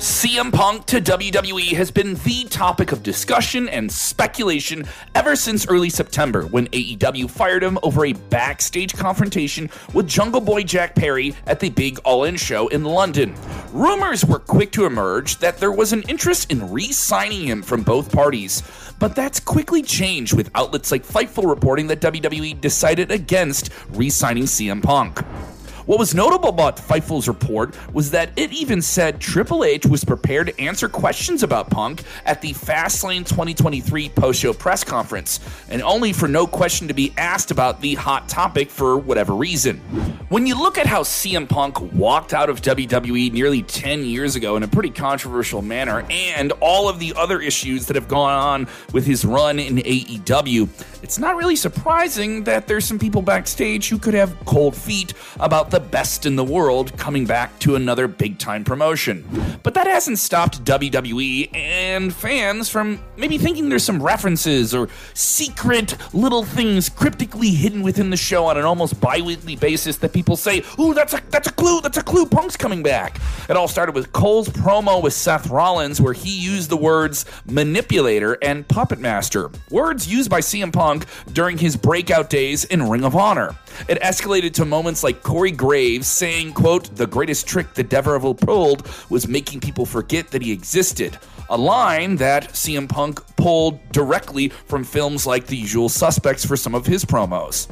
CM Punk to WWE has been the topic of discussion and speculation ever since early September when AEW fired him over a backstage confrontation with Jungle Boy Jack Perry at the big All In show in London. Rumors were quick to emerge that there was an interest in re signing him from both parties, but that's quickly changed with outlets like Fightful reporting that WWE decided against re signing CM Punk. What was notable about Fightful's report was that it even said Triple H was prepared to answer questions about Punk at the Fastlane 2023 post show press conference, and only for no question to be asked about the hot topic for whatever reason. When you look at how CM Punk walked out of WWE nearly 10 years ago in a pretty controversial manner, and all of the other issues that have gone on with his run in AEW, it's not really surprising that there's some people backstage who could have cold feet about the best in the world coming back to another big time promotion. But that hasn't stopped WWE and fans from maybe thinking there's some references or secret little things cryptically hidden within the show on an almost bi-weekly basis that people say, "Ooh, that's a that's a clue, that's a clue Punk's coming back." It all started with Cole's promo with Seth Rollins where he used the words manipulator and puppet master, words used by CM Punk during his breakout days in Ring of Honor. It escalated to moments like Corey Graves saying, quote, the greatest trick the Devil pulled was making people forget that he existed. A line that CM Punk pulled directly from films like The Usual Suspects for some of his promos.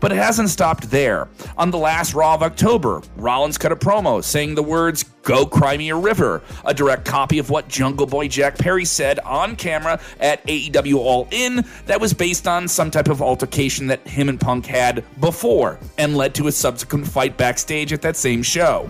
But it hasn't stopped there. On the last Raw of October, Rollins cut a promo saying the words, Go Cry Me a River, a direct copy of what Jungle Boy Jack Perry said on camera at AEW All In that was based on some type of altercation that him and Punk had before and led to a subsequent fight backstage at that same show.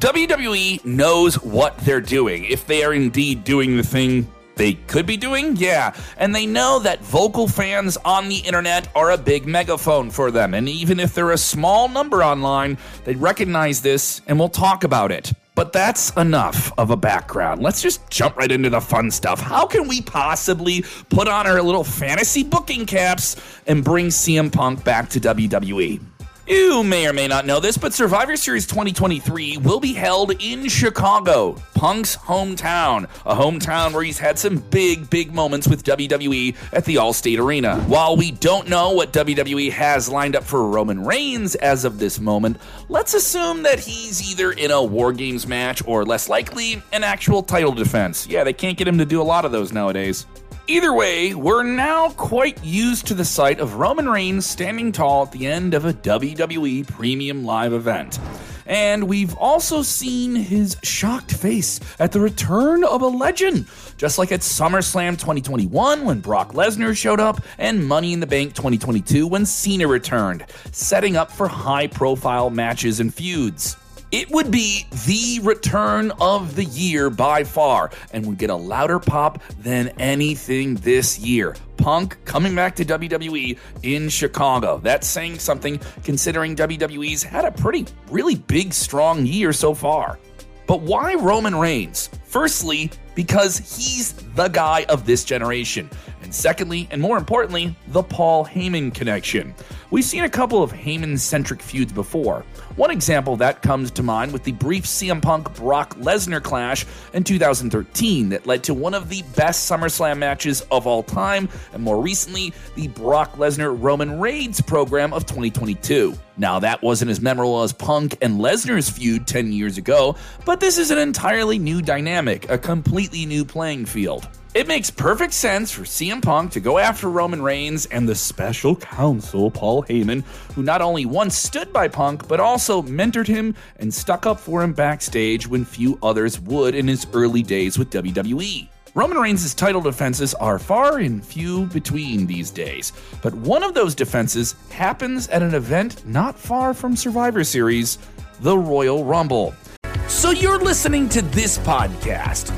WWE knows what they're doing if they are indeed doing the thing they could be doing? Yeah. And they know that vocal fans on the internet are a big megaphone for them. And even if they're a small number online, they recognize this and we'll talk about it. But that's enough of a background. Let's just jump right into the fun stuff. How can we possibly put on our little fantasy booking caps and bring CM Punk back to WWE? You may or may not know this, but Survivor Series 2023 will be held in Chicago, Punk's hometown, a hometown where he's had some big, big moments with WWE at the Allstate Arena. While we don't know what WWE has lined up for Roman Reigns as of this moment, let's assume that he's either in a War Games match or, less likely, an actual title defense. Yeah, they can't get him to do a lot of those nowadays. Either way, we're now quite used to the sight of Roman Reigns standing tall at the end of a WWE Premium Live event. And we've also seen his shocked face at the return of a legend, just like at SummerSlam 2021 when Brock Lesnar showed up, and Money in the Bank 2022 when Cena returned, setting up for high profile matches and feuds. It would be the return of the year by far and would get a louder pop than anything this year. Punk coming back to WWE in Chicago. That's saying something considering WWE's had a pretty, really big, strong year so far. But why Roman Reigns? Firstly, because he's the guy of this generation. And secondly, and more importantly, the Paul Heyman connection. We've seen a couple of Heyman centric feuds before. One example that comes to mind with the brief CM Punk Brock Lesnar clash in 2013 that led to one of the best SummerSlam matches of all time, and more recently, the Brock Lesnar Roman Reigns program of 2022. Now, that wasn't as memorable as Punk and Lesnar's feud 10 years ago, but this is an entirely new dynamic, a completely new playing field. It makes perfect sense for CM Punk to go after Roman Reigns and the special counsel, Paul Heyman, who not only once stood by Punk, but also mentored him and stuck up for him backstage when few others would in his early days with WWE. Roman Reigns' title defenses are far and few between these days, but one of those defenses happens at an event not far from Survivor Series, the Royal Rumble. So you're listening to this podcast.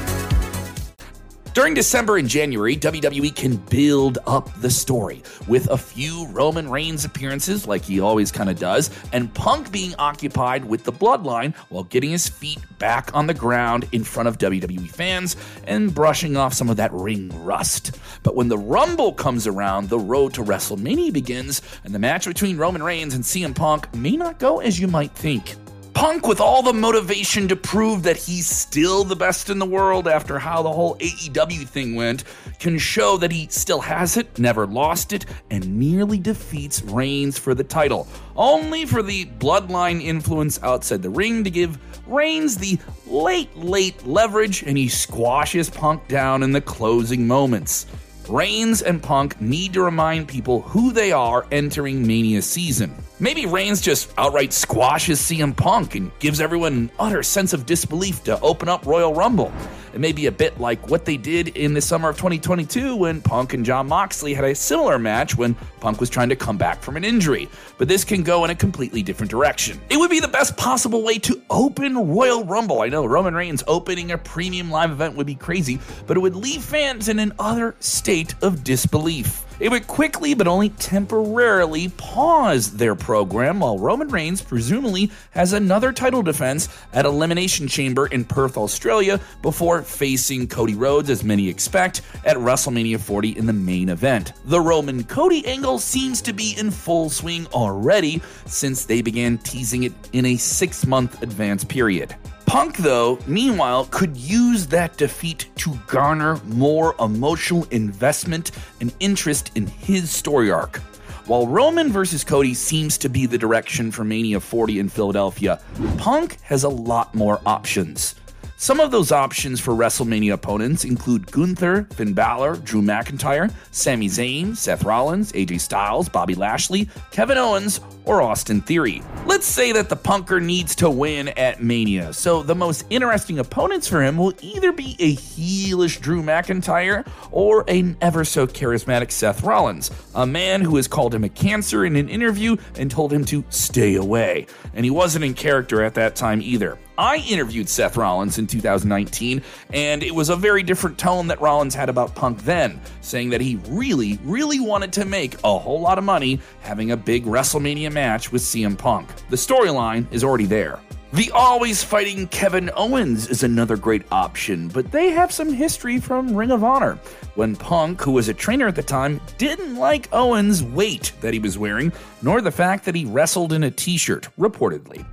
During December and January, WWE can build up the story with a few Roman Reigns appearances, like he always kind of does, and Punk being occupied with the bloodline while getting his feet back on the ground in front of WWE fans and brushing off some of that ring rust. But when the Rumble comes around, the road to WrestleMania begins, and the match between Roman Reigns and CM Punk may not go as you might think. Punk with all the motivation to prove that he's still the best in the world after how the whole AEW thing went can show that he still has it, never lost it, and nearly defeats Reigns for the title, only for the bloodline influence outside the ring to give Reigns the late, late leverage and he squashes Punk down in the closing moments. Reigns and Punk need to remind people who they are entering Mania season. Maybe Reigns just outright squashes CM Punk and gives everyone an utter sense of disbelief to open up Royal Rumble. It may be a bit like what they did in the summer of 2022 when Punk and Jon Moxley had a similar match when Punk was trying to come back from an injury. But this can go in a completely different direction. It would be the best possible way to open Royal Rumble. I know Roman Reigns opening a premium live event would be crazy, but it would leave fans in an utter state of disbelief. It would quickly but only temporarily pause their program while Roman Reigns presumably has another title defense at Elimination Chamber in Perth, Australia, before facing Cody Rhodes, as many expect, at WrestleMania 40 in the main event. The Roman Cody angle seems to be in full swing already since they began teasing it in a six month advance period. Punk, though, meanwhile, could use that defeat to garner more emotional investment and interest in his story arc. While Roman versus Cody seems to be the direction for Mania 40 in Philadelphia, Punk has a lot more options. Some of those options for WrestleMania opponents include Gunther, Finn Balor, Drew McIntyre, Sami Zayn, Seth Rollins, AJ Styles, Bobby Lashley, Kevin Owens, or Austin Theory. Let's say that the punker needs to win at Mania, so the most interesting opponents for him will either be a heelish Drew McIntyre or an ever so charismatic Seth Rollins, a man who has called him a cancer in an interview and told him to stay away. And he wasn't in character at that time either. I interviewed Seth Rollins in 2019, and it was a very different tone that Rollins had about Punk then, saying that he really, really wanted to make a whole lot of money having a big WrestleMania match with CM Punk. The storyline is already there. The always fighting Kevin Owens is another great option, but they have some history from Ring of Honor. When Punk, who was a trainer at the time, didn't like Owens' weight that he was wearing, nor the fact that he wrestled in a t shirt, reportedly.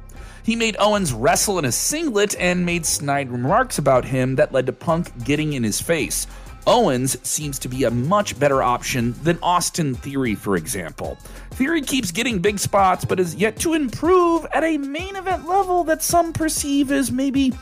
He made Owens wrestle in a singlet and made snide remarks about him that led to Punk getting in his face. Owens seems to be a much better option than Austin Theory, for example. Theory keeps getting big spots, but is yet to improve at a main event level that some perceive as maybe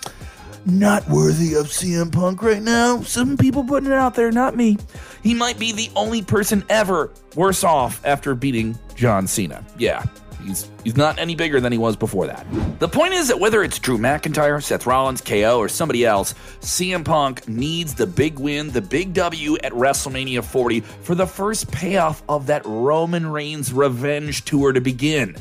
not worthy of CM Punk right now. Some people putting it out there, not me. He might be the only person ever worse off after beating John Cena. Yeah, He's he's not any bigger than he was before that. The point is that whether it's Drew McIntyre, Seth Rollins, KO, or somebody else, CM Punk needs the big win, the big W at WrestleMania 40 for the first payoff of that Roman Reigns revenge tour to begin.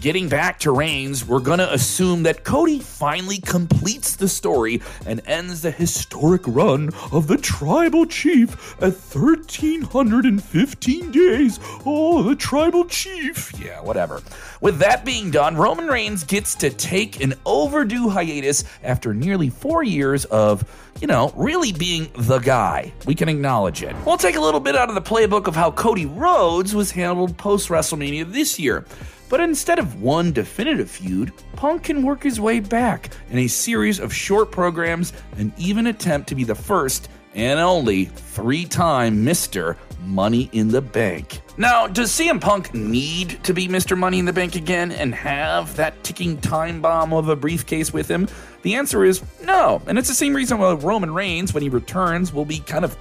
Getting back to Reigns, we're going to assume that Cody finally completes the story and ends the historic run of the tribal chief at 1,315 days. Oh, the tribal chief. Yeah, whatever. With that being done, Roman Reigns gets to take an overdue hiatus after nearly four years of, you know, really being the guy. We can acknowledge it. We'll take a little bit out of the playbook of how Cody Rhodes was handled post WrestleMania this year. But instead of one definitive feud, Punk can work his way back in a series of short programs and even attempt to be the first and only three time Mr. Money in the Bank. Now, does CM Punk need to be Mr. Money in the Bank again and have that ticking time bomb of a briefcase with him? The answer is no. And it's the same reason why Roman Reigns, when he returns, will be kind of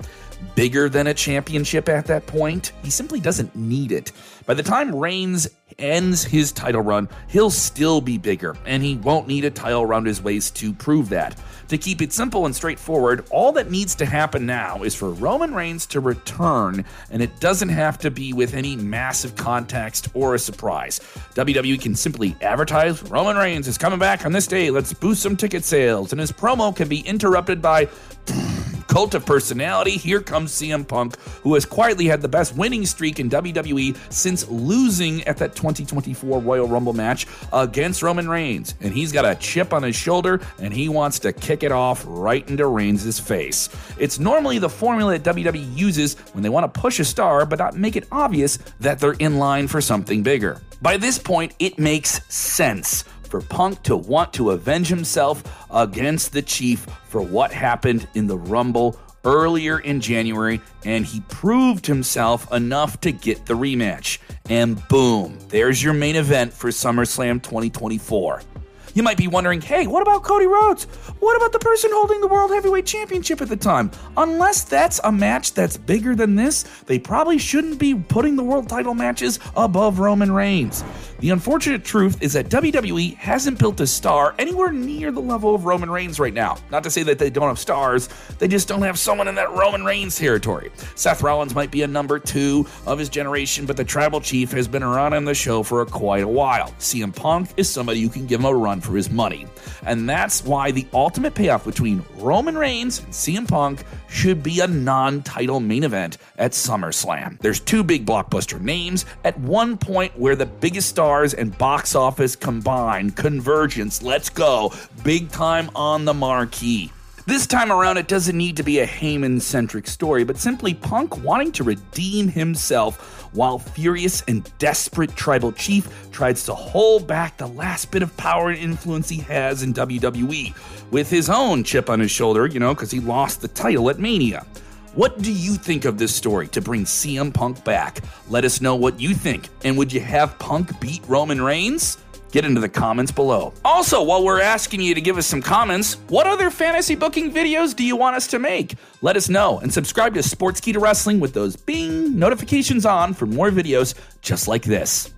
bigger than a championship at that point. He simply doesn't need it. By the time Reigns ends his title run, he'll still be bigger, and he won't need a title around his waist to prove that. To keep it simple and straightforward, all that needs to happen now is for Roman Reigns to return, and it doesn't have to be with any massive context or a surprise. WWE can simply advertise Roman Reigns is coming back on this day, let's boost some ticket sales, and his promo can be interrupted by cult of personality, here comes CM Punk, who has quietly had the best winning streak in WWE since losing at that 2024 Royal Rumble match against Roman Reigns. And he's got a chip on his shoulder and he wants to kick it off right into Reigns' face. It's normally the formula that WWE uses when they want to push a star but not make it obvious that they're in line for something bigger. By this point, it makes sense for Punk to want to avenge himself against the Chief for what happened in the Rumble earlier in January, and he proved himself enough to get the rematch. And boom, there's your main event for SummerSlam 2024. You might be wondering, hey, what about Cody Rhodes? What about the person holding the World Heavyweight Championship at the time? Unless that's a match that's bigger than this, they probably shouldn't be putting the world title matches above Roman Reigns. The unfortunate truth is that WWE hasn't built a star anywhere near the level of Roman Reigns right now. Not to say that they don't have stars, they just don't have someone in that Roman Reigns territory. Seth Rollins might be a number two of his generation, but the Tribal Chief has been around in the show for quite a while. CM Punk is somebody you can give him a run for his money. And that's why the ultimate payoff between Roman Reigns and CM Punk should be a non title main event at SummerSlam. There's two big blockbuster names at one point where the biggest stars and box office combine. Convergence, let's go. Big time on the marquee. This time around, it doesn't need to be a Heyman centric story, but simply Punk wanting to redeem himself while furious and desperate Tribal Chief tries to hold back the last bit of power and influence he has in WWE with his own chip on his shoulder, you know, because he lost the title at Mania. What do you think of this story to bring CM Punk back? Let us know what you think. And would you have Punk beat Roman Reigns? Get into the comments below. Also, while we're asking you to give us some comments, what other fantasy booking videos do you want us to make? Let us know and subscribe to Sportskeeda Wrestling with those bing notifications on for more videos just like this.